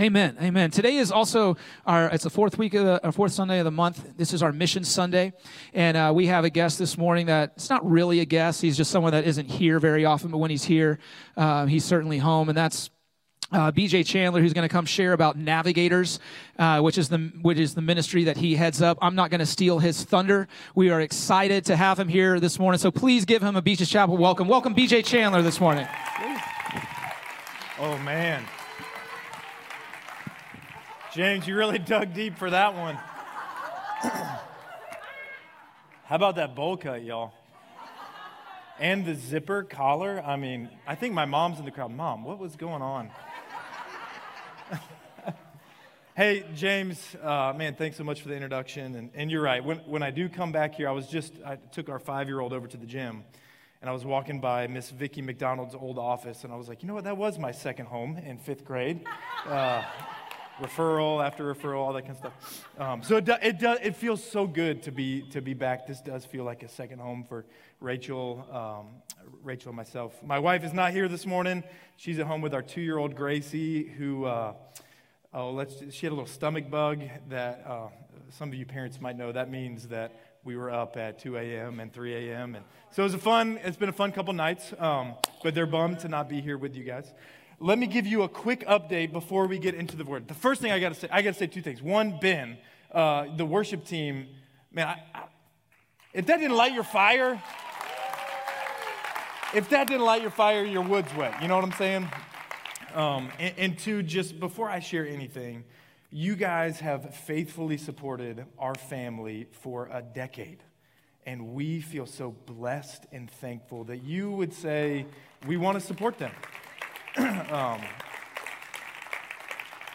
Amen. Amen. Today is also our, it's the fourth week of the, our fourth Sunday of the month. This is our Mission Sunday. And uh, we have a guest this morning that, it's not really a guest. He's just someone that isn't here very often, but when he's here, uh, he's certainly home. And that's uh, BJ Chandler, who's going to come share about Navigators, uh, which is the which is the ministry that he heads up. I'm not going to steal his thunder. We are excited to have him here this morning. So please give him a Beaches Chapel welcome. Welcome, BJ Chandler, this morning. Oh man, James, you really dug deep for that one. How about that bowl cut, y'all? And the zipper collar. I mean, I think my mom's in the crowd. Mom, what was going on? hey, James, uh, man, thanks so much for the introduction. And, and you're right. When, when I do come back here, I was just, I took our five year old over to the gym. And I was walking by Miss Vicki McDonald's old office, and I was like, you know what? That was my second home in fifth grade. Uh, referral after referral, all that kind of stuff. Um, so it, do, it, do, it feels so good to be, to be back. This does feel like a second home for Rachel, um, Rachel and myself. My wife is not here this morning. She's at home with our two-year-old Gracie, who, uh, oh, let's, she had a little stomach bug that uh, some of you parents might know. That means that we were up at 2 a.m. and 3 a.m. And so it was a fun, it's been a fun couple nights, um, but they're bummed to not be here with you guys let me give you a quick update before we get into the word. The first thing I got to say, I got to say two things. One, Ben, uh, the worship team, man, I, I, if that didn't light your fire, if that didn't light your fire, your wood's wet. You know what I'm saying? Um, and, and two, just before I share anything, you guys have faithfully supported our family for a decade. And we feel so blessed and thankful that you would say, we want to support them. um,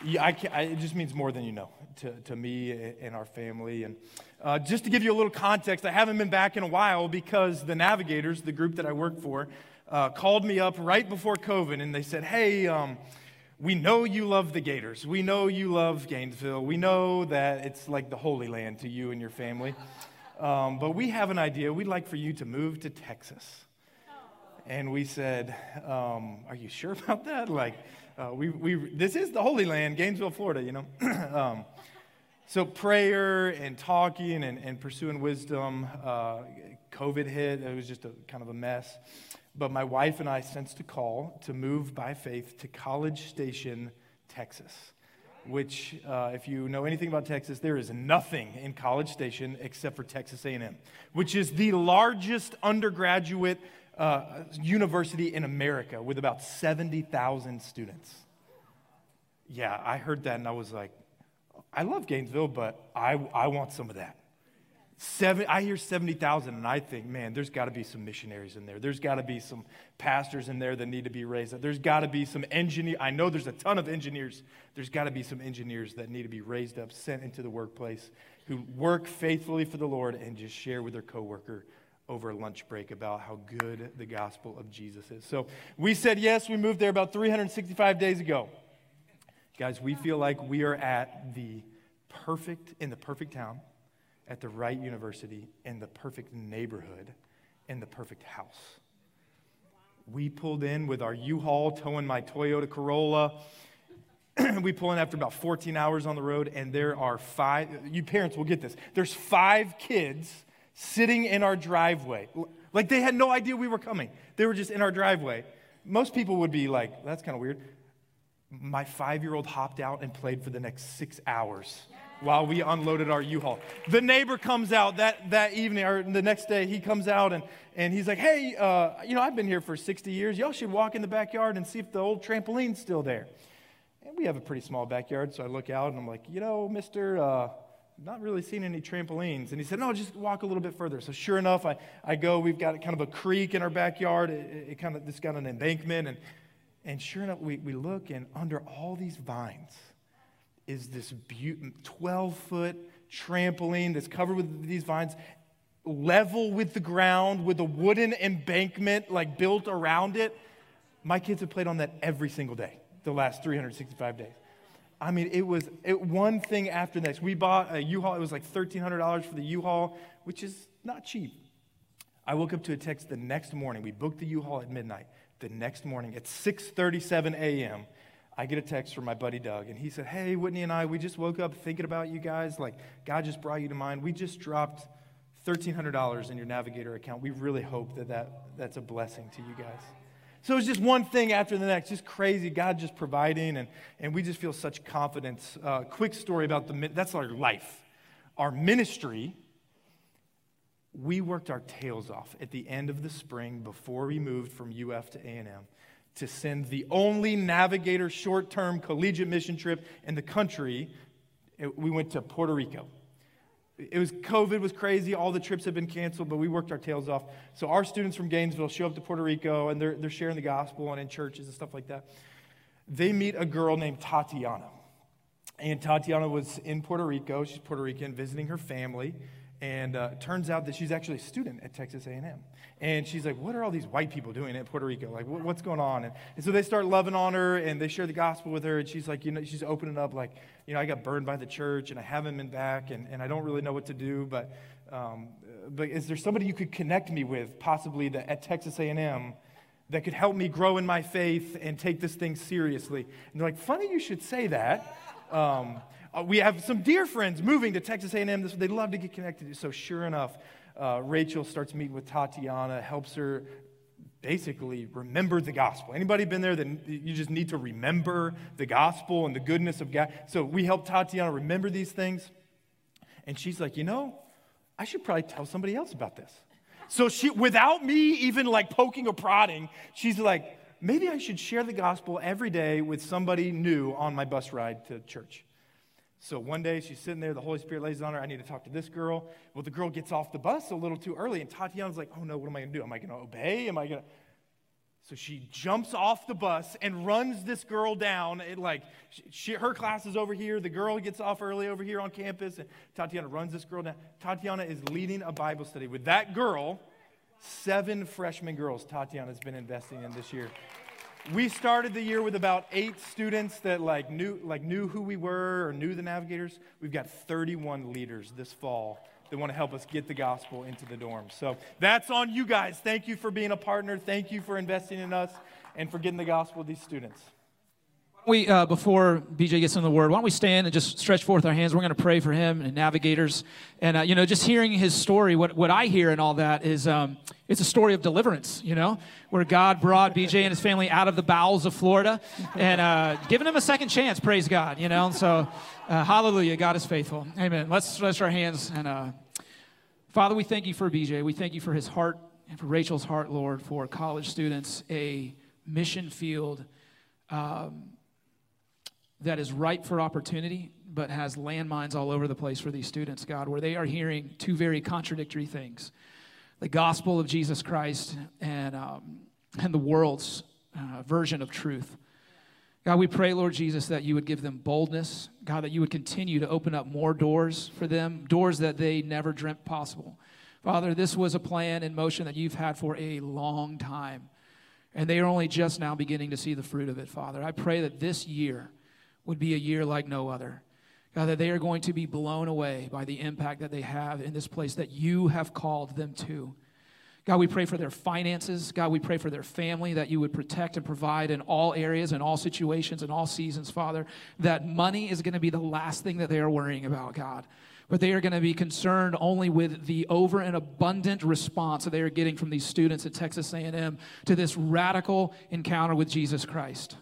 yeah, I I, it just means more than you know to, to me and our family. And uh, just to give you a little context, I haven't been back in a while because the Navigators, the group that I work for, uh, called me up right before COVID and they said, hey, um, we know you love the Gators. We know you love Gainesville. We know that it's like the Holy Land to you and your family. Um, but we have an idea. We'd like for you to move to Texas and we said, um, "Are you sure about that?" Like, uh, we, we this is the Holy Land, Gainesville, Florida. You know. um, so prayer and talking and, and pursuing wisdom. Uh, COVID hit. It was just a kind of a mess. But my wife and I sensed a call to move by faith to College Station, Texas. Which, uh, if you know anything about Texas, there is nothing in College Station except for Texas A&M, which is the largest undergraduate uh, university in America with about 70,000 students. Yeah, I heard that and I was like, I love Gainesville, but I, I want some of that. Seven, I hear 70,000 and I think, man, there's got to be some missionaries in there. There's got to be some pastors in there that need to be raised up. There's got to be some engineers. I know there's a ton of engineers. There's got to be some engineers that need to be raised up, sent into the workplace, who work faithfully for the Lord and just share with their coworker over lunch break about how good the gospel of Jesus is. So we said yes, we moved there about 365 days ago. Guys, we feel like we are at the perfect, in the perfect town, at the right university, in the perfect neighborhood, in the perfect house. We pulled in with our U Haul towing my Toyota Corolla. we pull in after about 14 hours on the road, and there are five, you parents will get this. There's five kids sitting in our driveway. Like they had no idea we were coming. They were just in our driveway. Most people would be like, that's kind of weird. My five year old hopped out and played for the next six hours while we unloaded our U-Haul. The neighbor comes out that, that evening or the next day, he comes out and, and he's like, hey, uh, you know, I've been here for 60 years. Y'all should walk in the backyard and see if the old trampoline's still there. And we have a pretty small backyard, so I look out and I'm like, you know, mister, uh, not really seen any trampolines. And he said, no, just walk a little bit further. So sure enough, I, I go, we've got kind of a creek in our backyard. It, it kind of, it's got an embankment. And, and sure enough, we, we look and under all these vines is this 12 foot trampoline that's covered with these vines, level with the ground with a wooden embankment like built around it. My kids have played on that every single day the last 365 days. I mean, it was it, one thing after the next. We bought a U-Haul. It was like $1,300 for the U-Haul, which is not cheap. I woke up to a text the next morning. We booked the U-Haul at midnight. The next morning at 6:37 a.m., I get a text from my buddy Doug, and he said, Hey, Whitney and I, we just woke up thinking about you guys. Like, God just brought you to mind. We just dropped $1,300 in your Navigator account. We really hope that, that that's a blessing to you guys. So it's just one thing after the next, just crazy. God just providing, and, and we just feel such confidence. Uh, quick story about the that's our life. Our ministry, we worked our tails off at the end of the spring before we moved from UF to A&M to send the only navigator short-term collegiate mission trip in the country. We went to Puerto Rico. It was COVID was crazy. All the trips had been canceled, but we worked our tails off. So our students from Gainesville show up to Puerto Rico and they're, they're sharing the gospel and in churches and stuff like that. They meet a girl named Tatiana. And Tatiana was in Puerto Rico. She's Puerto Rican, visiting her family. And uh, turns out that she's actually a student at Texas A&M. And she's like, what are all these white people doing at Puerto Rico? Like, what's going on? And, and, so they start loving on her and they share the gospel with her. And she's like, you know, she's opening up like, you know, I got burned by the church and I haven't been back and, and I don't really know what to do. But, um, but is there somebody you could connect me with, possibly the, at Texas A&M, that could help me grow in my faith and take this thing seriously? And they're like, funny you should say that. Um, uh, we have some dear friends moving to Texas A&M. They'd love to get connected. So sure enough, uh, Rachel starts meeting with Tatiana, helps her basically remember the gospel. Anybody been there that you just need to remember the gospel and the goodness of God? So we help Tatiana remember these things. And she's like, you know, I should probably tell somebody else about this. So she, without me even like poking or prodding, she's like, maybe I should share the gospel every day with somebody new on my bus ride to church. So one day she's sitting there, the Holy Spirit lays on her. I need to talk to this girl. Well, the girl gets off the bus a little too early, and Tatiana's like, oh no, what am I to do? Am I to obey? Am I to. So she jumps off the bus and runs this girl down. It like she, her class is over here. The girl gets off early over here on campus, and Tatiana runs this girl down. Tatiana is leading a Bible study with that girl. Seven freshman girls Tatiana's been investing in this year we started the year with about eight students that like knew, like knew who we were or knew the navigators. We've got 31 leaders this fall that want to help us get the gospel into the dorms. So that's on you guys. Thank you for being a partner. Thank you for investing in us and for getting the gospel to these students we, uh, before BJ gets in the word, why don't we stand and just stretch forth our hands? We're going to pray for him and navigators. And, uh, you know, just hearing his story, what, what I hear and all that is um, it's a story of deliverance, you know, where God brought BJ and his family out of the bowels of Florida and uh, giving him a second chance, praise God, you know. And so, uh, hallelujah, God is faithful. Amen. Let's stretch our hands. And, uh, Father, we thank you for BJ. We thank you for his heart and for Rachel's heart, Lord, for college students, a mission field. Um, that is ripe for opportunity, but has landmines all over the place for these students, God, where they are hearing two very contradictory things the gospel of Jesus Christ and, um, and the world's uh, version of truth. God, we pray, Lord Jesus, that you would give them boldness. God, that you would continue to open up more doors for them, doors that they never dreamt possible. Father, this was a plan in motion that you've had for a long time, and they are only just now beginning to see the fruit of it, Father. I pray that this year, would be a year like no other. God, that they are going to be blown away by the impact that they have in this place that you have called them to. God, we pray for their finances. God, we pray for their family that you would protect and provide in all areas, in all situations, in all seasons, Father. That money is going to be the last thing that they are worrying about, God. But they are going to be concerned only with the over and abundant response that they are getting from these students at Texas A&M to this radical encounter with Jesus Christ.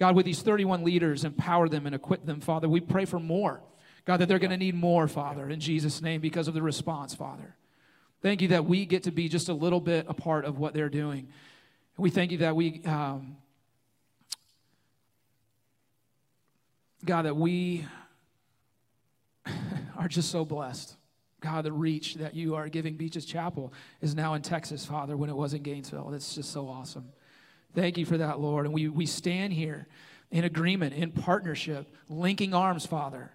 God, with these 31 leaders, empower them and equip them, Father. We pray for more. God, that they're going to need more, Father, in Jesus' name because of the response, Father. Thank you that we get to be just a little bit a part of what they're doing. We thank you that we, um, God, that we are just so blessed. God, the reach that you are giving Beaches Chapel is now in Texas, Father, when it was in Gainesville. That's just so awesome. Thank you for that, Lord. And we, we stand here in agreement, in partnership, linking arms, Father,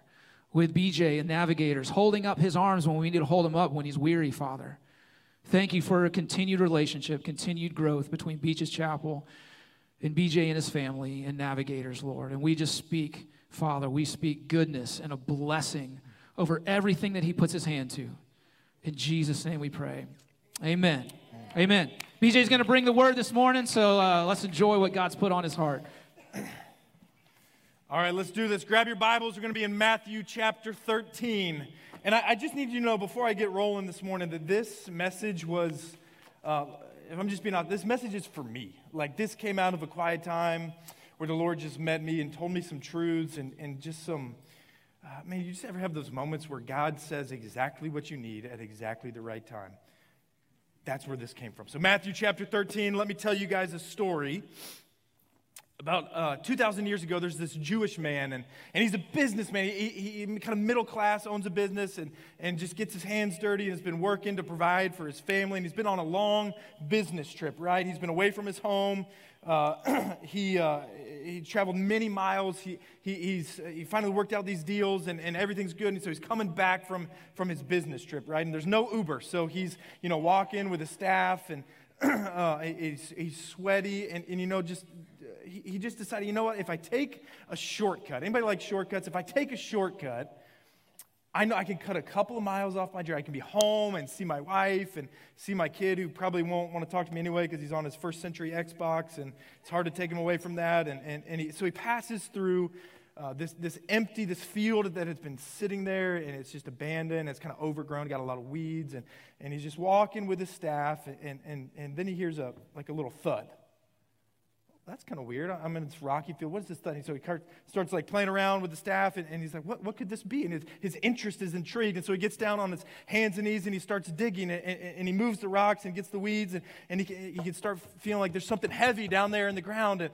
with BJ and navigators, holding up his arms when we need to hold him up when he's weary, Father. Thank you for a continued relationship, continued growth between Beaches Chapel and BJ and his family and navigators, Lord. And we just speak, Father, we speak goodness and a blessing over everything that he puts his hand to. In Jesus' name we pray. Amen. Amen. BJ's going to bring the word this morning, so uh, let's enjoy what God's put on his heart. All right, let's do this. Grab your Bibles. We're going to be in Matthew chapter 13. And I, I just need you to know before I get rolling this morning that this message was, uh, if I'm just being honest, this message is for me. Like, this came out of a quiet time where the Lord just met me and told me some truths and, and just some. Uh, man, you just ever have those moments where God says exactly what you need at exactly the right time? That's where this came from. So, Matthew chapter 13, let me tell you guys a story about uh, 2,000 years ago, there's this Jewish man, and, and he's a businessman. He, he, he, kind of middle class, owns a business, and, and just gets his hands dirty and has been working to provide for his family. And he's been on a long business trip, right? He's been away from his home. Uh, he, uh, he traveled many miles. He, he, he's, he finally worked out these deals, and, and everything's good. And so he's coming back from, from his business trip, right? And there's no Uber. So he's, you know, walking with his staff, and uh, he's, he's sweaty, and, and, you know, just he, he just decided, you know what, if I take a shortcut, anybody like shortcuts? If I take a shortcut, I know I can cut a couple of miles off my journey. I can be home and see my wife and see my kid who probably won't want to talk to me anyway because he's on his first century Xbox and it's hard to take him away from that. And, and, and he, so he passes through uh, this, this empty, this field that has been sitting there and it's just abandoned. It's kind of overgrown, got a lot of weeds. And, and he's just walking with his staff and, and, and then he hears a, like a little thud that's kind of weird. I'm in this rocky field. What is this thing? So he starts like playing around with the staff, and, and he's like, what, what could this be? And his, his interest is intrigued. And so he gets down on his hands and knees and he starts digging, and, and, and he moves the rocks and gets the weeds, and, and he, he can start feeling like there's something heavy down there in the ground. And,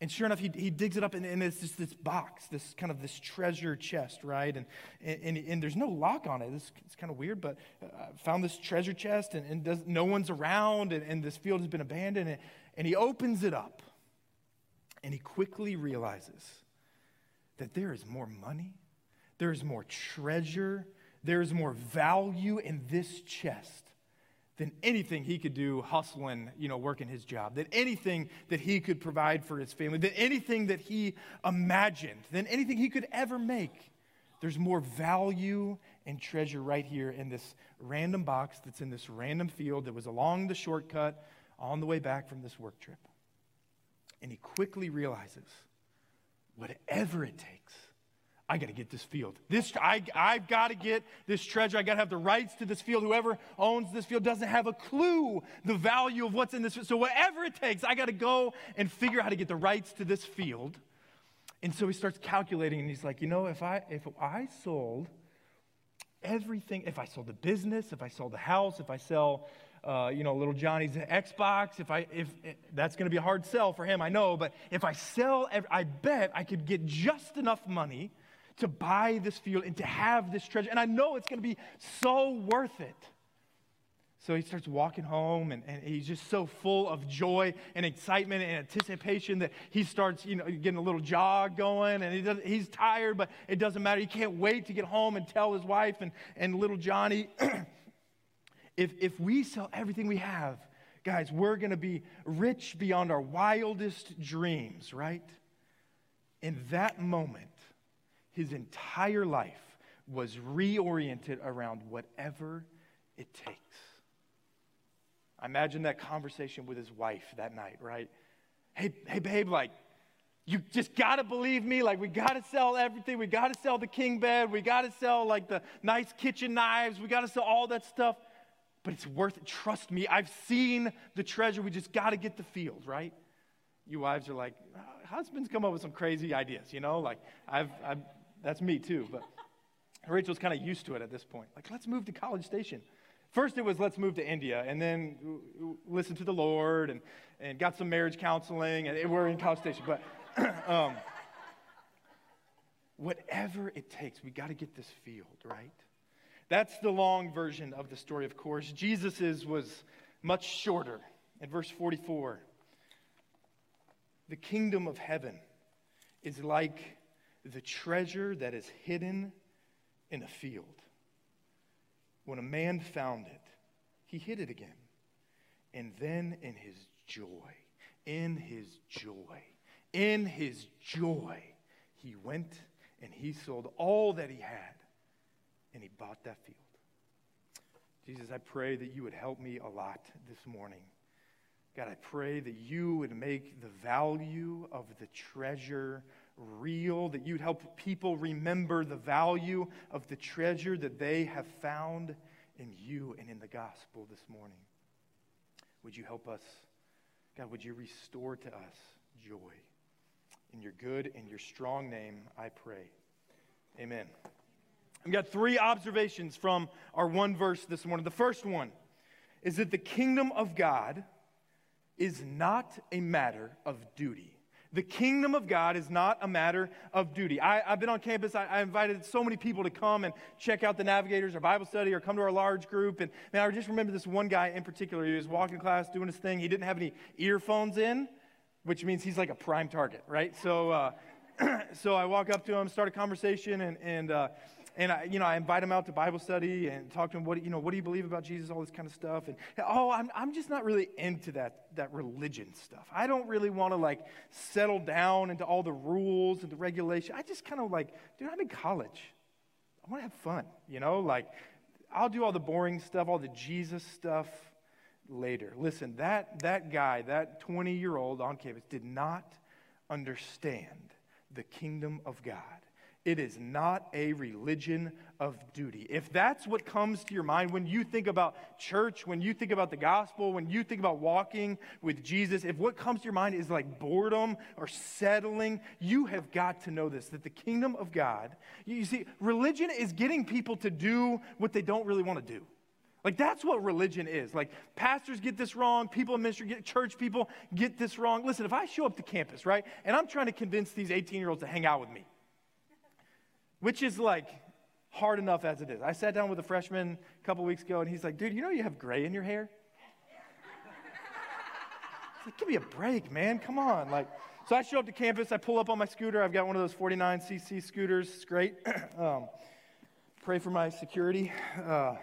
and sure enough, he, he digs it up, and, and it's just this box, this kind of this treasure chest, right? And, and, and, there's no lock on it. It's, it's kind of weird, but I uh, found this treasure chest, and, and does, no one's around, and, and this field has been abandoned. And, and he opens it up and he quickly realizes that there is more money, there is more treasure, there is more value in this chest than anything he could do hustling, you know, working his job, than anything that he could provide for his family, than anything that he imagined, than anything he could ever make. There's more value and treasure right here in this random box that's in this random field that was along the shortcut on the way back from this work trip. And he quickly realizes whatever it takes, I got to get this field. This, I, I've got to get this treasure. I got to have the rights to this field. Whoever owns this field doesn't have a clue the value of what's in this. field. So, whatever it takes, I got to go and figure out how to get the rights to this field. And so he starts calculating, and he's like, you know, if I if I sold everything, if I sold the business, if I sold the house, if I sell uh, you know, little Johnny's Xbox, if I, if, that's going to be a hard sell for him, I know, but if I sell, I bet I could get just enough money to buy this field and to have this treasure. And I know it's going to be so worth it. So he starts walking home and, and he's just so full of joy and excitement and anticipation that he starts, you know, getting a little jog going and he does, he's tired, but it doesn't matter. He can't wait to get home and tell his wife and, and little Johnny, If, if we sell everything we have, guys, we're going to be rich beyond our wildest dreams, right? In that moment, his entire life was reoriented around whatever it takes. I imagine that conversation with his wife that night, right? Hey, hey, babe, like, you just got to believe me. Like, we got to sell everything. We got to sell the king bed. We got to sell, like, the nice kitchen knives. We got to sell all that stuff but it's worth it. Trust me, I've seen the treasure. We just got to get the field, right? You wives are like, husbands come up with some crazy ideas, you know? Like, I've, I've that's me too. But Rachel's kind of used to it at this point. Like, let's move to College Station. First, it was let's move to India, and then listen to the Lord, and, and got some marriage counseling, and we're in College Station. But um, whatever it takes, we got to get this field, right? That's the long version of the story, of course. Jesus's was much shorter. In verse 44, the kingdom of heaven is like the treasure that is hidden in a field. When a man found it, he hid it again. And then in his joy, in his joy, in his joy, he went and he sold all that he had and he bought that field. Jesus, I pray that you would help me a lot this morning. God, I pray that you would make the value of the treasure real, that you'd help people remember the value of the treasure that they have found in you and in the gospel this morning. Would you help us? God, would you restore to us joy? In your good and your strong name, I pray. Amen. I've got three observations from our one verse this morning. The first one is that the kingdom of God is not a matter of duty. The kingdom of God is not a matter of duty. I, have been on campus. I, I, invited so many people to come and check out the Navigators or Bible study or come to our large group. And man, I just remember this one guy in particular. He was walking class, doing his thing. He didn't have any earphones in, which means he's like a prime target, right? So, uh, so I walk up to him, start a conversation, and, and uh, and I, you know, I invite him out to Bible study and talk to him. What, you know, what do you believe about Jesus? All this kind of stuff. And oh, I'm, I'm just not really into that that religion stuff. I don't really want to like settle down into all the rules and the regulation. I just kind of like, dude, I'm in college. I want to have fun. You know, like I'll do all the boring stuff, all the Jesus stuff later. Listen, that that guy, that 20 year old on campus, did not understand the kingdom of God. It is not a religion of duty. If that's what comes to your mind when you think about church, when you think about the gospel, when you think about walking with Jesus, if what comes to your mind is like boredom or settling, you have got to know this that the kingdom of God, you see, religion is getting people to do what they don't really want to do. Like that's what religion is. Like pastors get this wrong, people in ministry get church people get this wrong. Listen, if I show up to campus, right, and I'm trying to convince these 18-year-olds to hang out with me, which is like hard enough as it is. I sat down with a freshman a couple weeks ago, and he's like, dude, you know you have gray in your hair? like, give me a break, man. Come on. Like, so I show up to campus. I pull up on my scooter. I've got one of those 49cc scooters. It's great. um, pray for my security. Uh,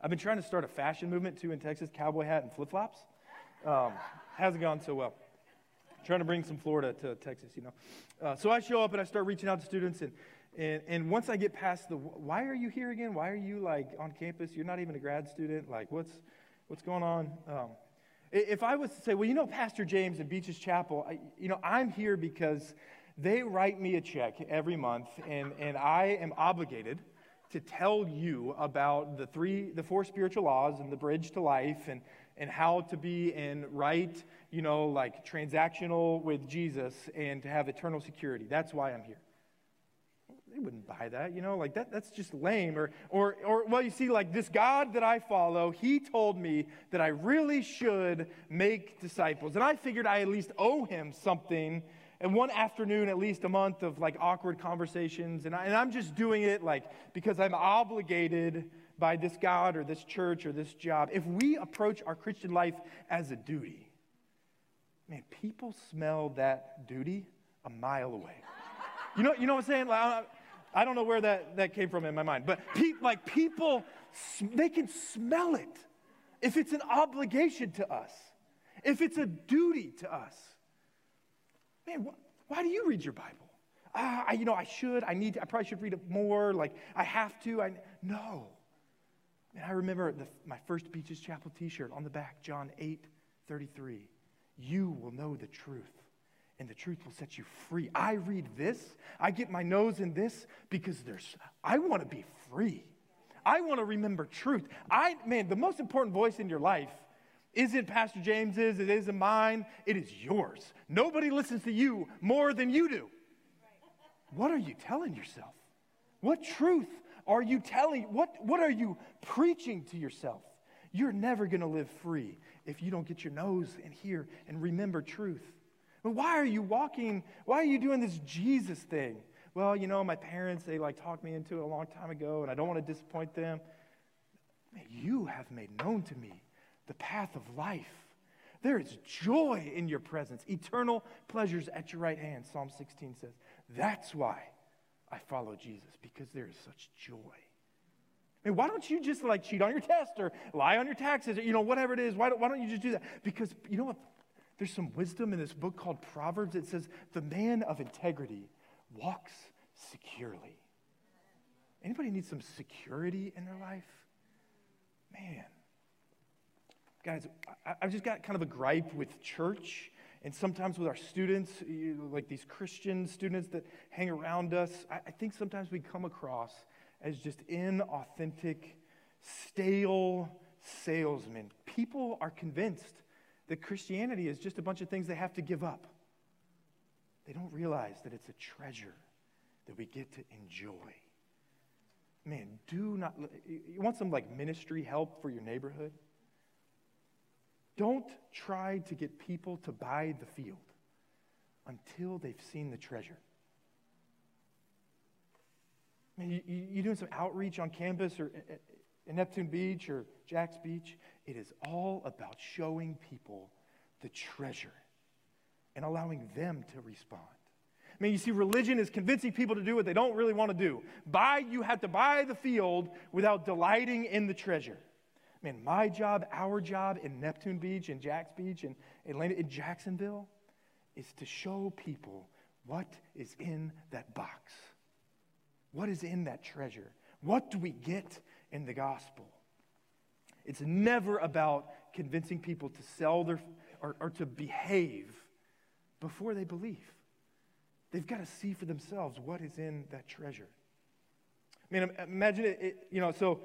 I've been trying to start a fashion movement too in Texas cowboy hat and flip flops. Um, hasn't gone so well trying to bring some Florida to Texas, you know. Uh, so I show up and I start reaching out to students, and, and, and once I get past the, why are you here again? Why are you like on campus? You're not even a grad student. Like, what's, what's going on? Um, if I was to say, well, you know, Pastor James at Beaches Chapel, I, you know, I'm here because they write me a check every month, and, and I am obligated to tell you about the three, the four spiritual laws and the bridge to life, and, and how to be in right you know, like transactional with Jesus and to have eternal security. That's why I'm here. They wouldn't buy that, you know, like that, that's just lame. Or, or, or, well, you see, like this God that I follow, he told me that I really should make disciples. And I figured I at least owe him something. And one afternoon, at least a month of like awkward conversations. And, I, and I'm just doing it like because I'm obligated by this God or this church or this job. If we approach our Christian life as a duty, man, people smell that duty a mile away. You know, you know what I'm saying? Like, I don't know where that, that came from in my mind, but pe- like people, they can smell it if it's an obligation to us, if it's a duty to us. Man, wh- why do you read your Bible? Ah, I, you know, I should, I need to, I probably should read it more. Like, I have to. I, no. And I remember the, my first Beaches Chapel t shirt on the back, John 8 33 you will know the truth, and the truth will set you free. I read this, I get my nose in this because there's, I want to be free. I want to remember truth. I, man, the most important voice in your life isn't Pastor James's, it isn't mine, it is yours. Nobody listens to you more than you do. What are you telling yourself? What truth are you telling? What, what are you preaching to yourself? You're never going to live free if you don't get your nose in here and remember truth. But why are you walking? Why are you doing this Jesus thing? Well, you know, my parents, they like talked me into it a long time ago, and I don't want to disappoint them. You have made known to me the path of life. There is joy in your presence, eternal pleasures at your right hand, Psalm 16 says. That's why I follow Jesus, because there is such joy. I mean, why don't you just like cheat on your test or lie on your taxes or, you know, whatever it is? Why don't, why don't you just do that? Because, you know what? There's some wisdom in this book called Proverbs. It says, the man of integrity walks securely. Anybody need some security in their life? Man. Guys, I've just got kind of a gripe with church and sometimes with our students, like these Christian students that hang around us, I think sometimes we come across as just inauthentic, stale salesmen. People are convinced that Christianity is just a bunch of things they have to give up. They don't realize that it's a treasure that we get to enjoy. Man, do not, you want some like ministry help for your neighborhood? Don't try to get people to buy the field until they've seen the treasure. I mean, you, you doing some outreach on campus or uh, uh, in Neptune Beach or Jax Beach? It is all about showing people the treasure and allowing them to respond. I mean, you see, religion is convincing people to do what they don't really want to do. Buy, you have to buy the field without delighting in the treasure. Man, my job, our job in Neptune Beach and Jax Beach and Atlanta, in Jacksonville is to show people what is in that box. What is in that treasure? What do we get in the gospel? It's never about convincing people to sell their or, or to behave before they believe. They've got to see for themselves what is in that treasure. I mean, imagine it, it you know, so,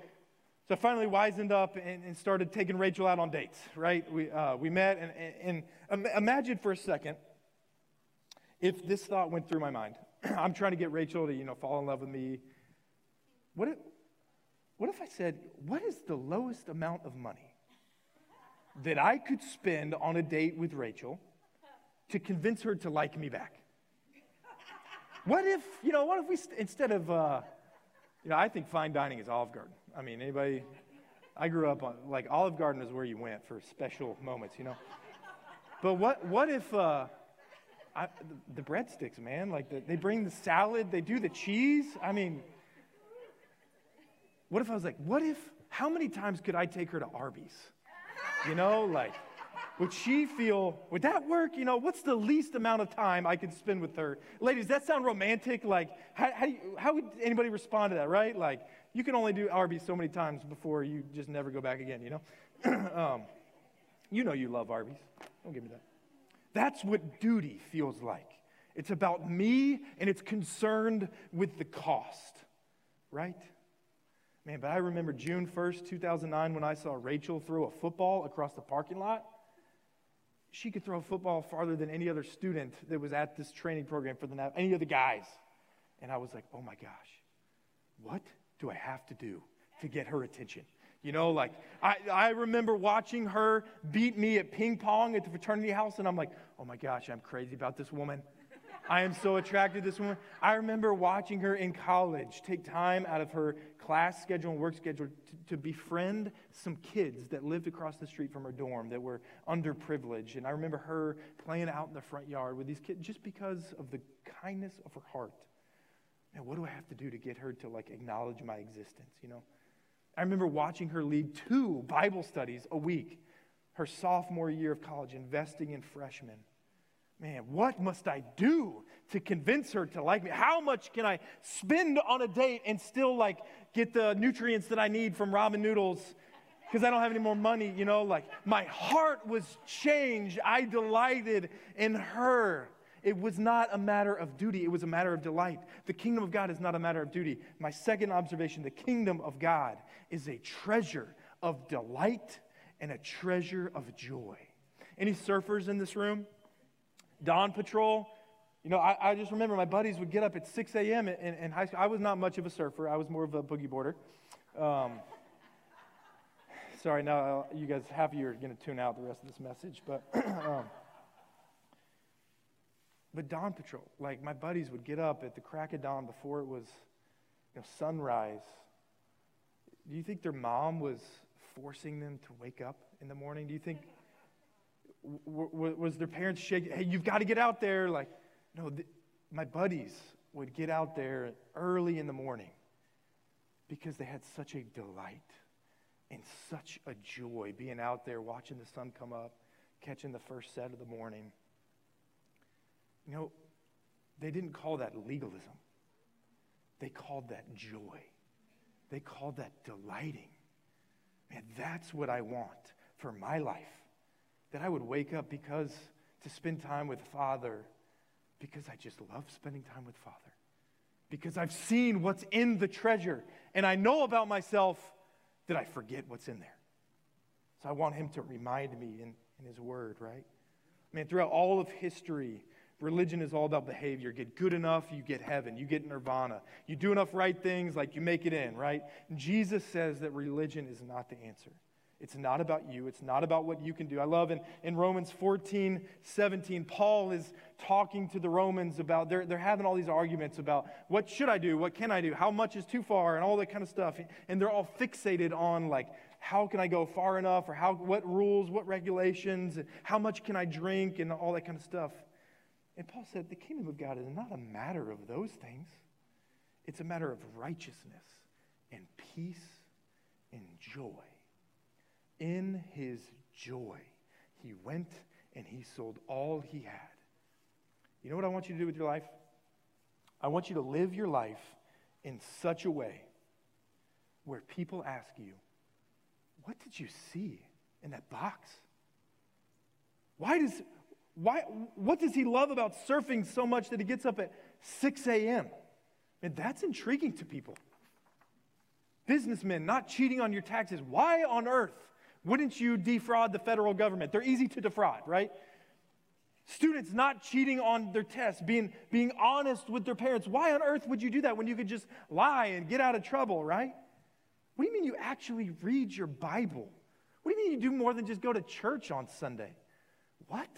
so I finally wisened up and, and, started taking Rachel out on dates, right? We, uh, we met, and, and, and imagine for a second if this thought went through my mind. I'm trying to get Rachel to, you know, fall in love with me. What if, what if I said, what is the lowest amount of money that I could spend on a date with Rachel to convince her to like me back? What if, you know, what if we, instead of, uh, you know, I think fine dining is Olive Garden. I mean, anybody, I grew up on, like, Olive Garden is where you went for special moments, you know? But what, what if, uh, I, the, breadsticks, man, like, the, they bring the salad, they do the cheese. I mean, what if I was like, what if, how many times could I take her to Arby's? You know, like, would she feel, would that work? You know, what's the least amount of time I could spend with her? Ladies, that sound romantic? Like, how, how, you, how would anybody respond to that, right? Like, you can only do Arby's so many times before you just never go back again, you know? um, you know you love Arby's. Don't give me that. That's what duty feels like. It's about me and it's concerned with the cost, right? Man, but I remember June 1st, 2009, when I saw Rachel throw a football across the parking lot she could throw a football farther than any other student that was at this training program for the any of the guys. And I was like, oh my gosh, what do I have to do to get her attention? You know, like I, I remember watching her beat me at ping pong at the fraternity house, and I'm like, oh my gosh, I'm crazy about this woman. I am so attracted to this woman. I remember watching her in college take time out of her class schedule and work schedule to, to, befriend some kids that lived across the street from her dorm that were underprivileged. And I remember her playing out in the front yard with these kids just because of the kindness of her heart. Man, what do I have to do to get her to like acknowledge my existence, you know? I remember watching her lead two Bible studies a week her sophomore year of college, investing in freshmen man, what must I do to convince her to like me? How much can I spend on a date and still like get the nutrients that I need from ramen noodles? Because I don't have any more money, you know, like my heart was changed. I delighted in her. It was not a matter of duty, it was a matter of delight. The kingdom of God is not a matter of duty. My second observation the kingdom of God is a treasure of delight and a treasure of joy. Any surfers in this room? Dawn Patrol. You know, I, I, just remember my buddies would get up at 6 a.m. In, in, high school. I was not much of a surfer, I was more of a boogie boarder. Um, sorry, now uh, you guys, half of you are going to tune out the rest of this message. But, um, but Dawn Patrol, like my buddies would get up at the crack of dawn before it was you know, sunrise. Do you think their mom was forcing them to wake up in the morning? Do you think w- was their parents shaking, hey, you've got to get out there? Like, no, th- my buddies would get out there early in the morning because they had such a delight and such a joy being out there watching the sun come up, catching the first set of the morning. You know, they didn't call that legalism, they called that joy. They called that delighting. Man, that's what I want for my life that I would wake up because to spend time with Father because I just love spending time with Father. Because I've seen what's in the treasure and I know about myself that I forget what's in there. So I want Him to remind me in, in His Word, right? I mean, throughout all of history, religion is all about behavior. Get good enough, you get heaven, you get nirvana. You do enough right things, like you make it in, right? Jesus says that religion is not the answer. It's not about you. It's not about what you can do. I love in, in Romans 14, 17, Paul is talking to the Romans about, they're, they're having all these arguments about what should I do? What can I do? How much is too far? And all that kind of stuff. And they're all fixated on like, how can I go far enough? Or how, what rules, what regulations, how much can I drink, and all that kind of stuff. And Paul said, the kingdom of God is not a matter of those things. It's a matter of righteousness and peace and joy in his joy, he went and he sold all he had. You know what I want you to do with your life? I want you to live your life in such a way where people ask you, What did you see in that box? Why does, why, what does he love about surfing so much that he gets up at 6 a.m.? And that's intriguing to people. Businessmen not cheating on your taxes. Why on earth wouldn't you defraud the federal government? They're easy to defraud, right? Students not cheating on their tests, being, being honest with their parents. Why on earth would you do that when you could just lie and get out of trouble, right? What do you mean you actually read your Bible? What do you mean you do more than just go to church on Sunday? What?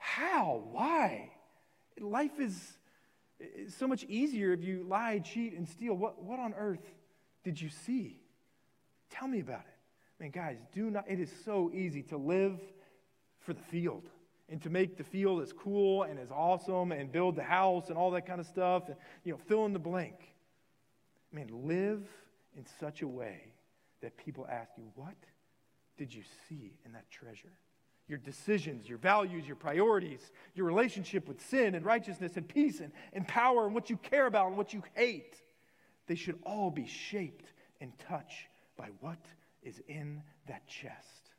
How? Why? Life is, so much easier if you lie, cheat, and steal. What, what on earth did you see? Tell me about it. I mean, guys, do not, it is so easy to live for the field and to make the field as cool and as awesome and build the house and all that kind of stuff and, you know, fill in the blank. I mean, live in such a way that people ask you, what did you see in that treasure? Your decisions, your values, your priorities, your relationship with sin and righteousness and peace and, and power and what you care about and what you hate, they should all be shaped and touched by what is in that chest.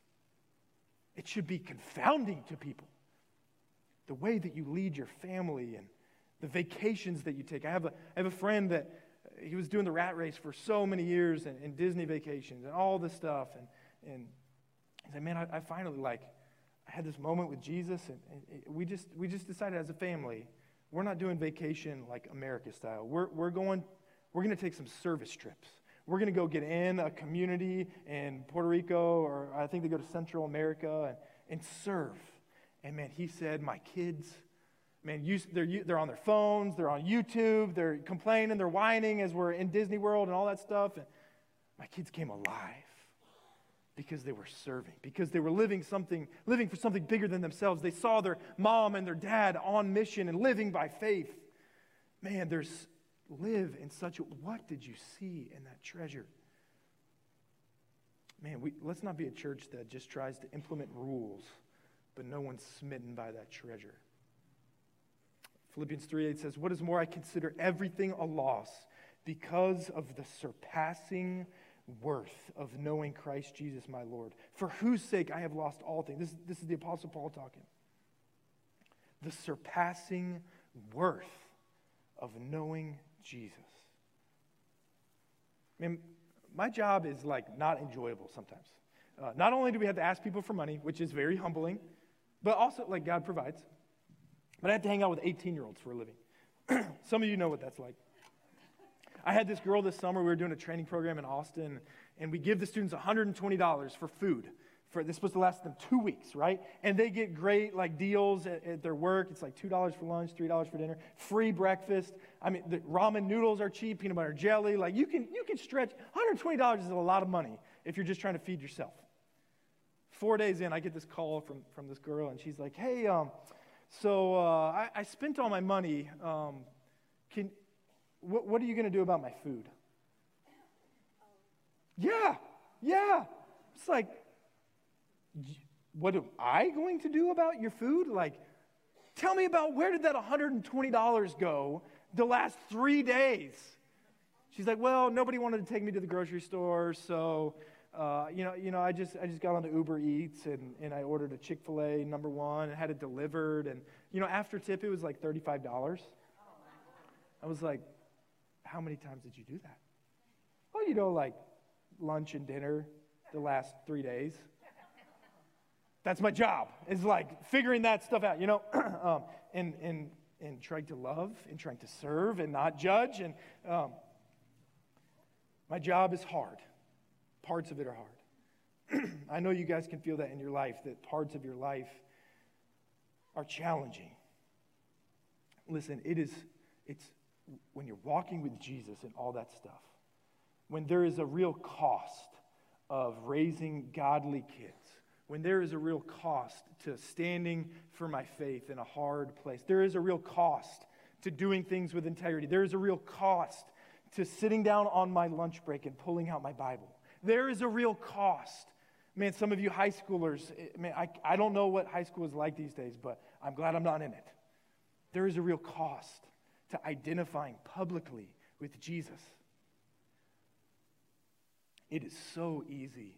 It should be confounding to people. The way that you lead your family and the vacations that you take. I have a, I have a friend that uh, he was doing the rat race for so many years and, and Disney vacations and all this stuff. And, and he said, Man, I, I finally like, I had this moment with Jesus, and, and, we, just, we just decided as a family, we're not doing vacation like America style. We're, we're going, we're going to take some service trips. We're going to go get in a community in Puerto Rico, or I think they go to Central America, and, and serve. And man, he said, My kids, man, you, they're, they're on their phones, they're on YouTube, they're complaining, they're whining as we're in Disney World and all that stuff. And my kids came alive because they were serving, because they were living something, living for something bigger than themselves. They saw their mom and their dad on mission and living by faith. Man, there's live in such a what did you see in that treasure? Man, we, let's not be a church that just tries to implement rules, but no one's smitten by that treasure. Philippians 3 8 says, What is more, I consider everything a loss because of the surpassing worth of knowing Christ Jesus my Lord, for whose sake I have lost all things. This, this is the Apostle Paul talking. The surpassing worth of knowing Jesus. I mean, my job is like not enjoyable sometimes. Uh, not only do we have to ask people for money, which is very humbling, but also like God provides. But I have to hang out with 18 year olds for a living. Some of you know what that's like. I had this girl this summer, we were doing a training program in Austin, and we give the students $120 for food for this supposed to last them two weeks, right? And they get great like deals at, at their work. It's like two dollars for lunch, three dollars for dinner, free breakfast. I mean, the ramen noodles are cheap, peanut butter jelly. Like you can you can stretch. $120 is a lot of money if you're just trying to feed yourself. Four days in, I get this call from from this girl, and she's like, "Hey, um, so uh, I, I, spent all my money. Um, can what, what are you going to do about my food?" Yeah, yeah. It's like what am I going to do about your food? Like, tell me about where did that $120 go the last three days? She's like, well, nobody wanted to take me to the grocery store, so uh, you know, you know, I just I just got onto Uber Eats and, and I ordered a Chick Fil A number one and had it delivered and you know after tip it was like thirty five dollars. I was like, how many times did you do that? Well, you know, like lunch and dinner the last three days. That's my job. Is like figuring that stuff out, you know, um, and and and trying to love and trying to serve and not judge. And um, my job is hard. Parts of it are hard. I know you guys can feel that in your life, that parts of your life are challenging. Listen, it is, it's when you're walking with Jesus and all that stuff, when there is a real cost of raising godly kids, when there is a real cost to standing for my faith in a hard place, there is a real cost to doing things with integrity, there is a real cost to sitting down on my lunch break and pulling out my Bible. There is a real cost. Man, some of you high schoolers, eh, man, I, I don't know what high school is like these days, but I'm glad I'm not in it. There is a real cost to identifying publicly with Jesus. It is so easy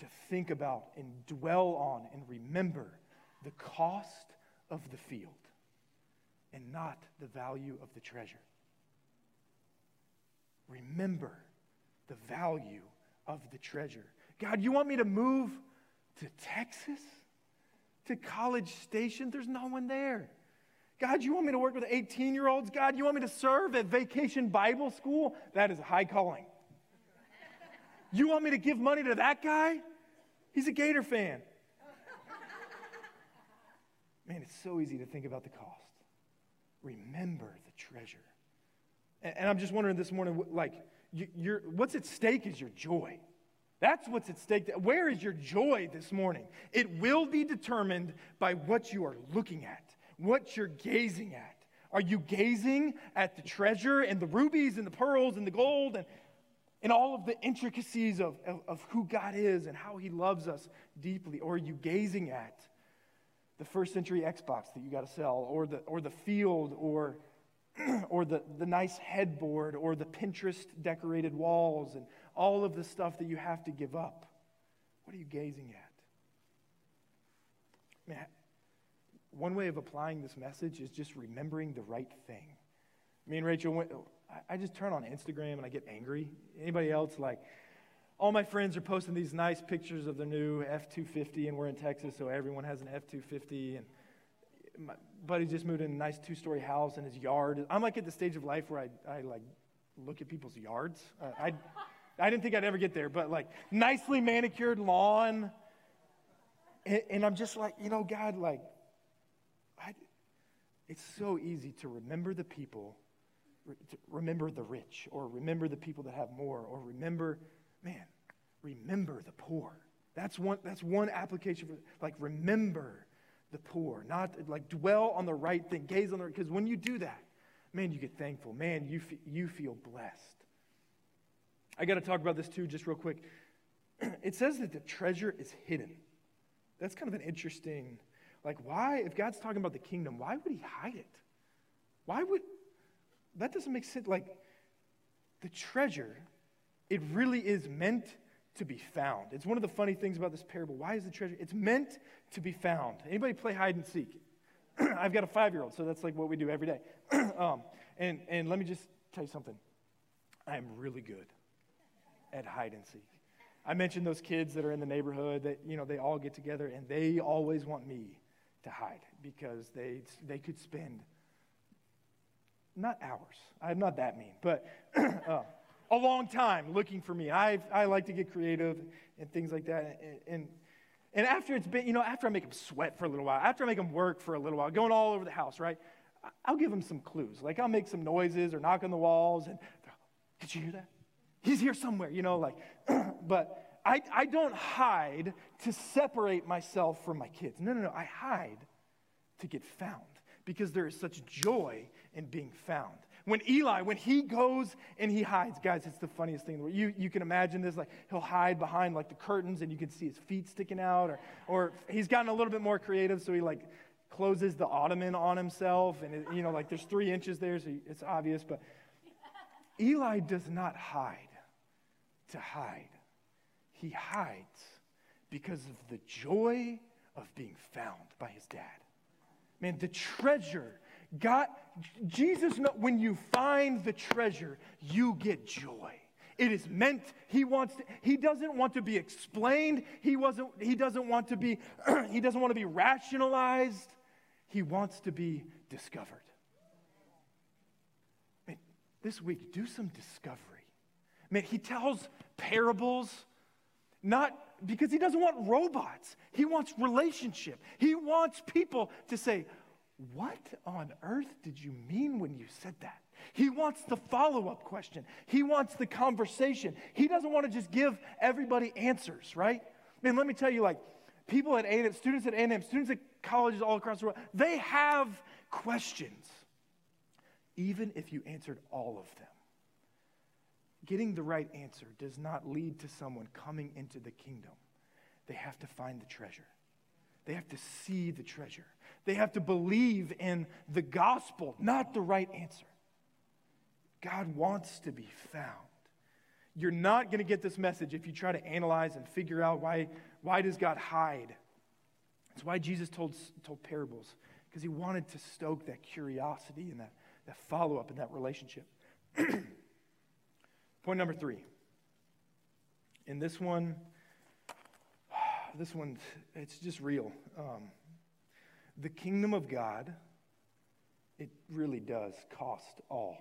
to think about and dwell on and remember the cost of the field and not the value of the treasure. Remember the value of the treasure. God, you want me to move to Texas? To College Station? There's no one there. God, you want me to work with 18 year olds? God, you want me to serve at Vacation Bible School? That is a high calling. You want me to give money to that guy? He's a Gator fan. Man, it's so easy to think about the cost. Remember the treasure. And, I'm just wondering this morning, like, you, what's at stake is your joy. That's what's at stake. Where is your joy this morning? It will be determined by what you are looking at, what you're gazing at. Are you gazing at the treasure and the rubies and the pearls and the gold and, and all of the intricacies of, of, of who God is and how He loves us deeply? Or are you gazing at the first century Xbox that you got to sell, or the, or the field, or or the, the nice headboard or the Pinterest decorated walls and all of the stuff that you have to give up? What are you gazing at? Man, one way of applying this message is just remembering the right thing. Me and Rachel went, I just turn on Instagram and I get angry. Anybody else like, all my friends are posting these nice pictures of the new F 250, and we're in Texas, so everyone has an F 250. And my buddy just moved in a nice two-story house in his yard. I'm like at the stage of life where I, I like look at people's yards. Uh, I, I didn't think I'd ever get there, but like nicely manicured lawn. And, and I'm just like, you know, God, like, it's so easy to remember the people, remember the rich, or remember the people that have more, or remember, man, remember the poor. That's one, that's one application for, like, remember the poor, not like dwell on the right thing, gaze on the right, because when you do that, man, you get thankful. Man, you, f- you feel blessed. I got to talk about this too, just real quick. it says that the treasure is hidden. That's kind of an interesting, like, why, if God's talking about the kingdom, why would he hide it? Why would, that doesn't make sense. Like, the treasure, it really is meant to be found. It's one of the funny things about this parable. Why is the treasure? It's meant to be found. Anybody play hide and seek? I've got a five year old, so that's like what we do every day. um, and, and let me just tell you something I am really good at hide and seek. I mentioned those kids that are in the neighborhood that, you know, they all get together and they always want me to hide because they, they could spend not hours. I'm not that mean, but uh, a long time looking for me. I, I like to get creative and things like that. And, and, and after it's been, you know, after I make them sweat for a little while, after I make them work for a little while, going all over the house, right? I'll give them some clues. Like I'll make some noises or knock on the walls and, did you hear that? He's here somewhere, you know, like, but I, I don't hide to separate myself from my kids. No, no, no. I hide to get found because there is such joy in being found. When Eli, when he goes and he hides, guys, it's the funniest thing. You, you can imagine this, like he'll hide behind like the curtains and you can see his feet sticking out, or, or he's gotten a little bit more creative, so he like closes the ottoman on himself, and it, you know, like there's three inches there, so it's obvious, but Eli does not hide to hide. He hides because of the joy of being found by his dad. Man, the treasure, God, Jesus, when you find the treasure, you get joy. It is meant, he wants, to, he doesn't want to be explained. He, wasn't, he doesn't want to be, he doesn't want to be rationalized. He wants to be discovered. Man, this week, do some discovery. Man, he tells parables not because he doesn't want robots. He wants relationship. He wants people to say, What on earth did you mean when you said that? He wants the follow up question. He wants the conversation. He doesn't want to just give everybody answers, right? I mean, let me tell you, like, people at A&M, students at A&M, students at colleges all across the world, they have questions, even if you answered all of them. Getting the right answer does not lead to someone coming into the kingdom. They have to find the treasure. They have to see the treasure. They have to believe in the gospel, not the right answer. God wants to be found. You're not going to get this message if you try to analyze and figure out why, why does God hide? That's why Jesus told, told parables, because he wanted to stoke that curiosity and that, that follow up and that relationship. Point number three. In this one, this one, it's just real. Um, the kingdom of God, it really does cost all.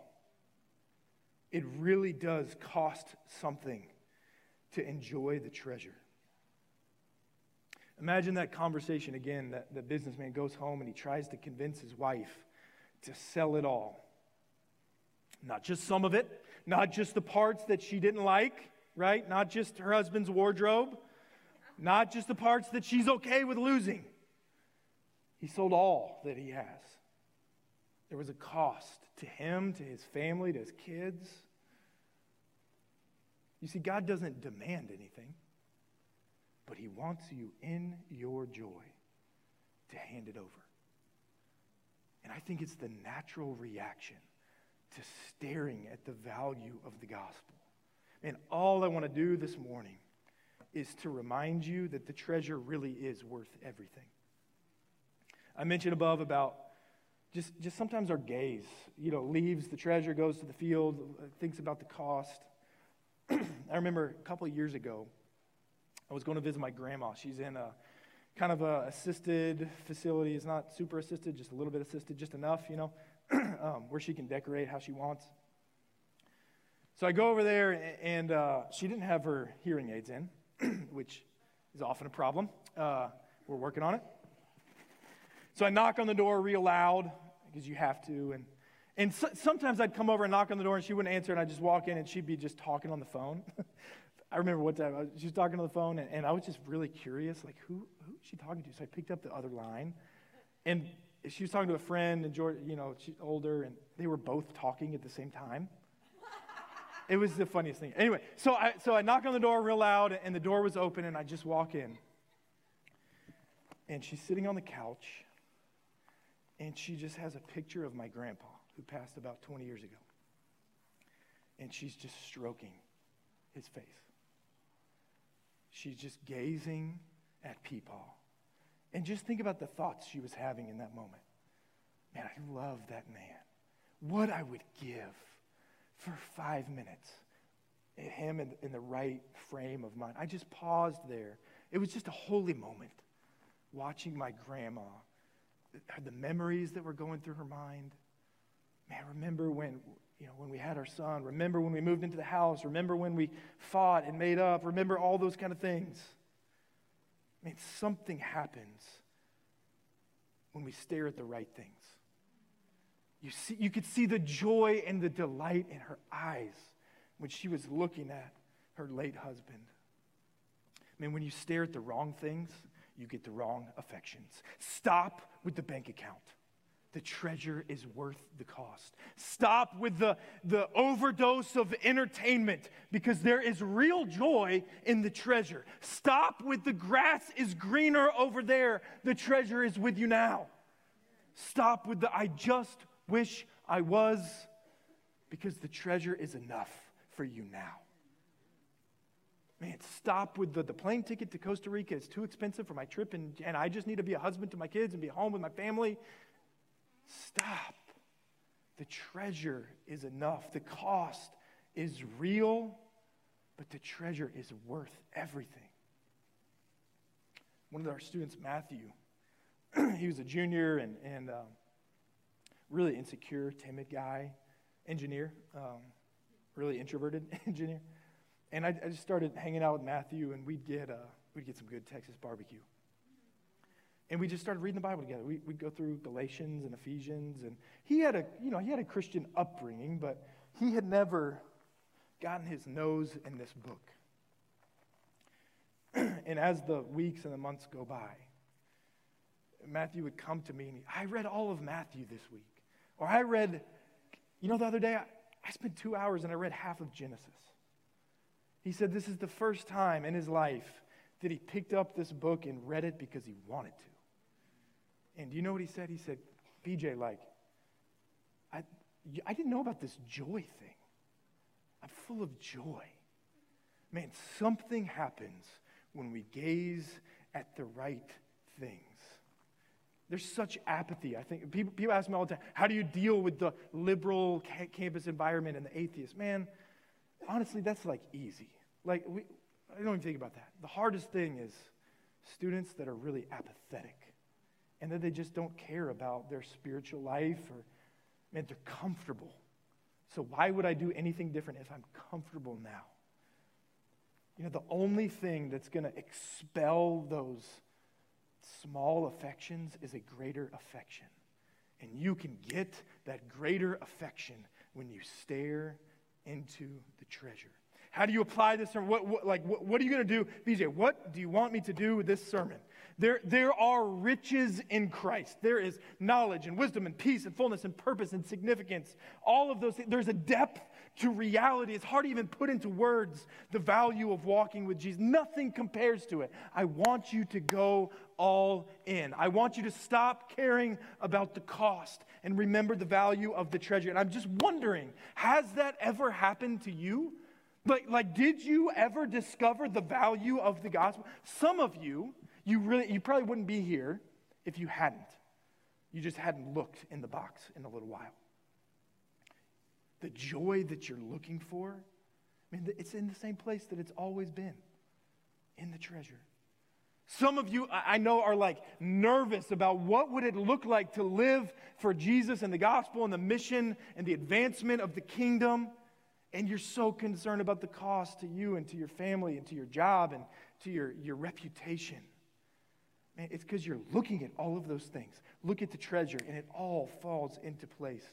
It really does cost something to enjoy the treasure. Imagine that conversation again that the businessman goes home and he tries to convince his wife to sell it all. Not just some of it, not just the parts that she didn't like, right? Not just her husband's wardrobe, not just the parts that she's okay with losing. He sold all that he has. There was a cost to him, to his family, to his kids. You see, God doesn't demand anything, but He wants you in your joy to hand it over. And I think it's the natural reaction to staring at the value of the gospel. And all I want to do this morning is to remind you that the treasure really is worth everything. I mentioned above about just, just sometimes our gaze, you know, leaves the treasure, goes to the field, thinks about the cost. I remember a couple of years ago, I was going to visit my grandma. She's in a kind of a assisted facility. It's not super assisted, just a little bit assisted, just enough, you know um, where she can decorate how she wants. So I go over there, and uh, she didn't have her hearing aids in, which is often a problem. Uh, we're working on it. So I knock on the door real loud because you have to. And, and so, sometimes I'd come over and knock on the door, and she wouldn't answer, and I'd just walk in, and she'd be just talking on the phone. I remember one time she was talking on the phone, and, and I was just really curious, like, who, who is she talking to? So I picked up the other line. And she was talking to a friend, and George, you know, she's older, and they were both talking at the same time. it was the funniest thing. Anyway, so I, so I knock on the door real loud, and the door was open, and I just walk in. And she's sitting on the couch, and she just has a picture of my grandpa, who passed about 20 years ago. And she's just stroking his face. She's just gazing at people. and just think about the thoughts she was having in that moment. Man, I love that man. What I would give for five minutes, him in, in the right frame of mind. I just paused there. It was just a holy moment watching my grandma, the memories that were going through her mind. Man, remember when, you know, when we had our son. Remember when we moved into the house. Remember when we fought and made up. Remember all those kind of things. I mean, something happens when we stare at the right things. You, see, you could see the joy and the delight in her eyes when she was looking at her late husband. I mean, when you stare at the wrong things, you get the wrong affections. Stop with the bank account the treasure is worth the cost. Stop with the, the overdose of entertainment because there is real joy in the treasure. Stop with the grass is greener over there, the treasure is with you now. Stop with the I just wish I was because the treasure is enough for you now. man, stop with the, the plane ticket to Costa Rica. It's too expensive for my trip, and, and I just need to be a husband to my kids and be home with my family. Stop. The treasure is enough. The cost is real, but the treasure is worth everything. One of our students, Matthew, he was a junior and, and um, really insecure, timid guy, engineer, um, really introverted engineer. And I, I, just started hanging out with Matthew, and we'd get, uh, we'd get some good Texas barbecue. And we just started reading the Bible together. We, would go through Galatians and Ephesians, and he had a, you know, he had a Christian upbringing, but he had never gotten his nose in this book. and as the weeks and the months go by, Matthew would come to me and he, I read all of Matthew this week. Or I read, you know, the other day I, I spent two hours and I read half of Genesis. He said this is the first time in his life that he picked up this book and read it because he wanted to. And do you know what he said? He said, BJ, like, I, I didn't know about this joy thing. I'm full of joy. Man, something happens when we gaze at the right things. There's such apathy. I think people, people ask me all the time, how do you deal with the liberal ca- campus environment and the atheists? Man, honestly, that's like easy. Like, we, I don't even think about that. The hardest thing is students that are really apathetic and that they just don't care about their spiritual life or, man, they're comfortable. So why would I do anything different if I'm comfortable now? You know, the only thing that's going to expel those small affections is a greater affection. And you can get that greater affection when you stare into the treasure. How do you apply this? What, what, like, what, what are you going to do? BJ, what do you want me to do with this sermon? There, there are riches in Christ. There is knowledge and wisdom and peace and fullness and purpose and significance. All of those things. There's a depth to reality. It's hard to even put into words the value of walking with Jesus. Nothing compares to it. I want you to go all in. I want you to stop caring about the cost and remember the value of the treasure. And I'm just wondering, has that ever happened to you? Like, like did you ever discover the value of the gospel? Some of you, you really you probably wouldn't be here if you hadn't. You just hadn't looked in the box in a little while the joy that you're looking for, I mean, it's in the same place that it's always been in the treasure. Some of you, I know, are like nervous about what would it look like to live for Jesus and the gospel and the mission and the advancement of the kingdom. And you're so concerned about the cost to you and to your family and to your job and to your, your reputation. Man, it's because you're looking at all of those things. Look at the treasure, and it all falls into place.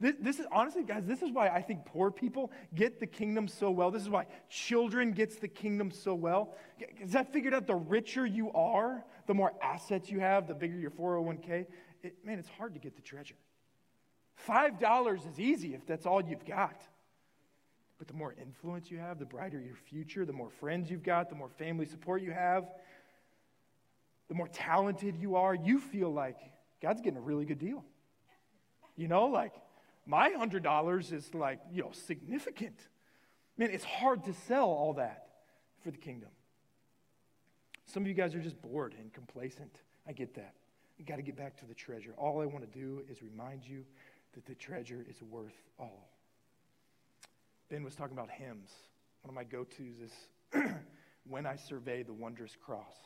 This, this, is honestly, guys, this is why I think poor people get the kingdom so well. This is why children gets the kingdom so well. Because I figured out the richer you are, the more assets you have, the bigger your 401k. It, man, it's hard to get the treasure. $5 is easy if that's all you've got. But the more influence you have, the brighter your future, the more friends you've got, the more family support you have, the more talented you are, you feel like God's getting a really good deal. You know, like my $100 is like, you know, significant. Man, it's hard to sell all that for the kingdom. Some of you guys are just bored and complacent. I get that. You got to get back to the treasure. All I want to do is remind you that the treasure is worth all. Ben was talking about hymns. One of my go tos is When I Survey the Wondrous Cross,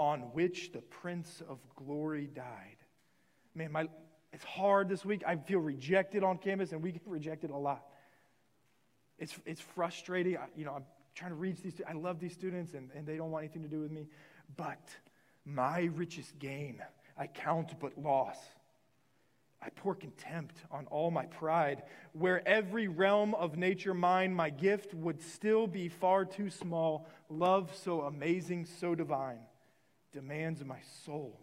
on which the Prince of Glory died. Man, my, it's hard this week. I feel rejected on campus, and we get rejected a lot. It's, it's frustrating. I, you know, I'm trying to reach these. I love these students, and, and they don't want anything to do with me. But my richest gain, I count but loss. I pour contempt on all my pride, where every realm of nature mine, my gift would still be far too small. Love so amazing, so divine, demands of my soul,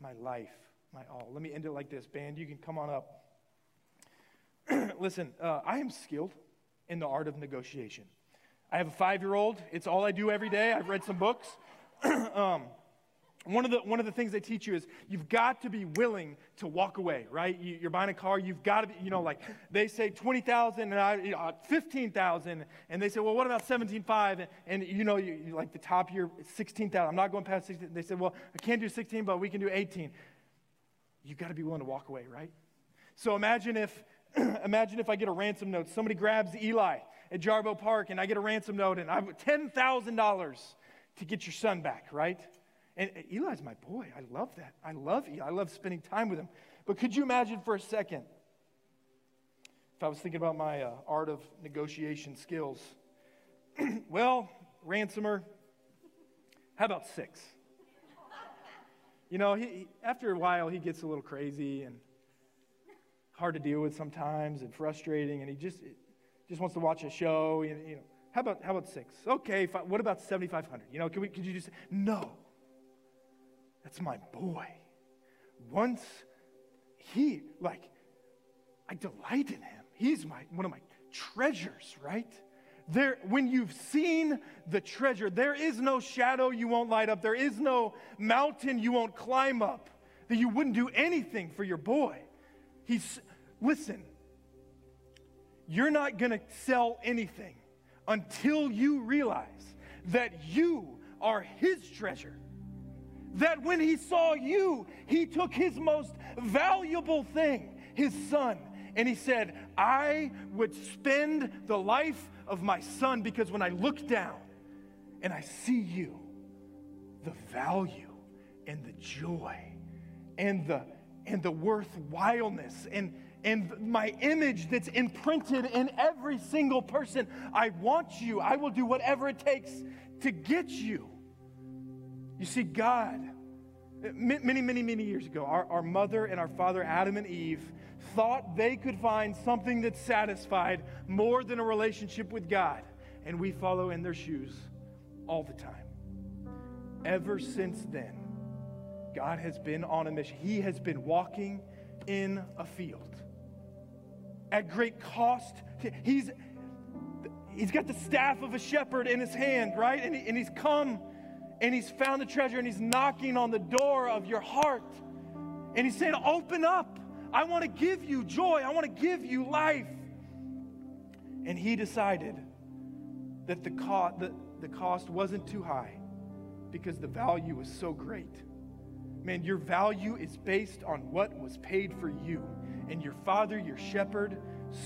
my life, my all. Let me end it like this. Band, you can come on up. Listen, uh, I am skilled in the art of negotiation. I have a five year old. It's all I do every day. I've read some books. um, one of the one of the things they teach you is you've got to be willing to walk away right? You, are buying a car you've got to be you know like they say 20000 and I, you know, 15000 and they say well what about 175 and, and you know you, you, like the top year 16000 i'm not going past 16 they said well i can't do 16 but we can do 18 you've got to be willing to walk away right? So imagine if imagine if i get a ransom note. Somebody grabs eli at Jarboe Park and i get a ransom note and i have $10000 to get your son back right and Eli's my boy. I love that. I love Eli. I love spending time with him. But could you imagine for a second if I was thinking about my uh, art of negotiation skills? well, ransomer, how about six? You know, he, after a while, he gets a little crazy and hard to deal with sometimes and frustrating, and he just, just wants to watch a show. You know, how about, how about six? Okay, what about 7,500? You know, could, we, could you just, no. That's my boy. Once he, like, I delight in him. He's my, one of my treasures, right? There, when you've seen the treasure, there is no shadow you won't light up. There is no mountain you won't climb up that you wouldn't do anything for your boy. He's, listen, you're not going to sell anything until you realize that you are his treasure that when he saw you, he took his most valuable thing, his son, and he said, I would spend the life of my son because when I look down and I see you, the value and the joy and the and the worthwhileness and and my image that's imprinted in every single person. I want you. I will do whatever it takes to get you. You see, God, many, many, many years ago, our, our mother and our father, Adam and Eve, thought they could find something that satisfied more than a relationship with God. And we follow in their shoes all the time. Ever since then, God has been on a mission. He has been walking in a field at great cost. He's, he's got the staff of a shepherd in his hand, right? And, he, and he's come and he's found the treasure and he's knocking on the door of your heart. And he's saying, Open up. I want to give you joy. I want to give you life. And he decided that the, co- the, the cost wasn't too high because the value was so great. Man, your value is based on what was paid for you. And your father, your shepherd,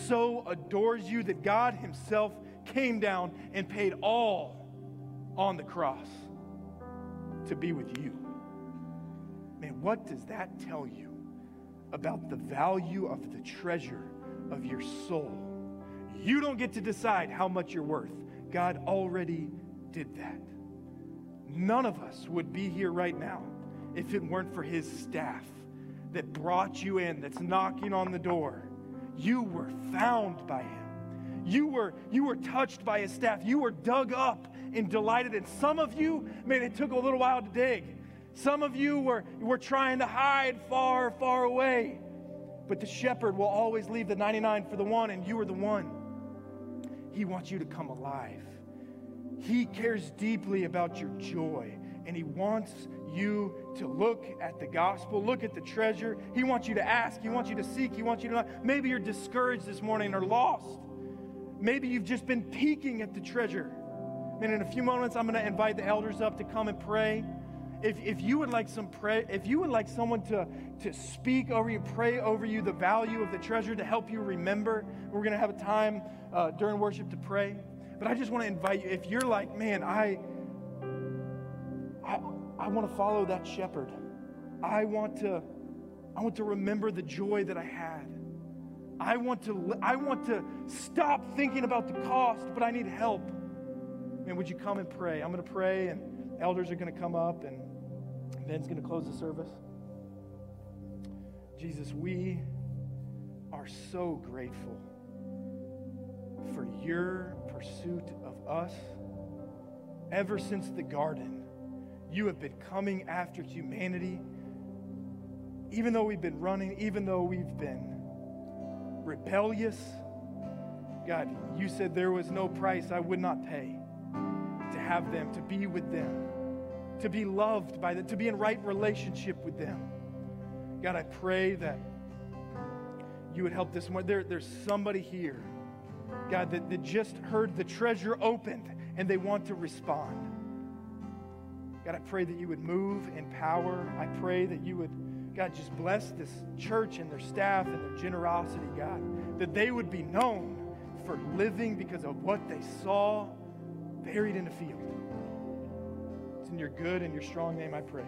so adores you that God Himself came down and paid all on the cross to be with you. Man, what does that tell you about the value of the treasure of your soul? You don't get to decide how much you're worth. God already did that. None of us would be here right now if it weren't for his staff that brought you in, that's knocking on the door. You were found by him. You were, you were touched by his staff. You were dug up and delighted in. Some of you, man, it took a little while to dig. Some of you were, were trying to hide far, far away. But the shepherd will always leave the 99 for the one, and you are the one. He wants you to come alive. He cares deeply about your joy, and He wants you to look at the gospel, look at the treasure. He wants you to ask, He wants you to seek, He wants you to. Maybe you're discouraged this morning or lost. Maybe you've just been peeking at the treasure. And in a few moments, I'm going to invite the elders up to come and pray. If, if you would like some pray, if you would like someone to, to speak over you, pray over you the value of the treasure to help you remember, we're going to have a time uh, during worship to pray. But I just want to invite you, if you're like, man, I, I, I want to follow that shepherd. I want to, I want to remember the joy that I had. I want to, I want to stop thinking about the cost, but I need help. Man, would you come and pray? I'm going to pray, and elders are going to come up, and Ben's going to close the service. Jesus, we are so grateful for your pursuit of us. Ever since the garden, you have been coming after humanity. Even though we've been running, even though we've been rebellious, God, you said there was no price I would not pay have them, to be with them. to be loved by them, to be in right relationship with them. God, I pray that you would help this one. There, there's somebody here, God, that, that just heard the treasure opened and they want to respond. God, I pray that you would move in power. I pray that you would, God, just bless this church and their staff and their generosity, God, that they would be known for living because of what they saw buried in a field. It's in your good and your strong name I pray.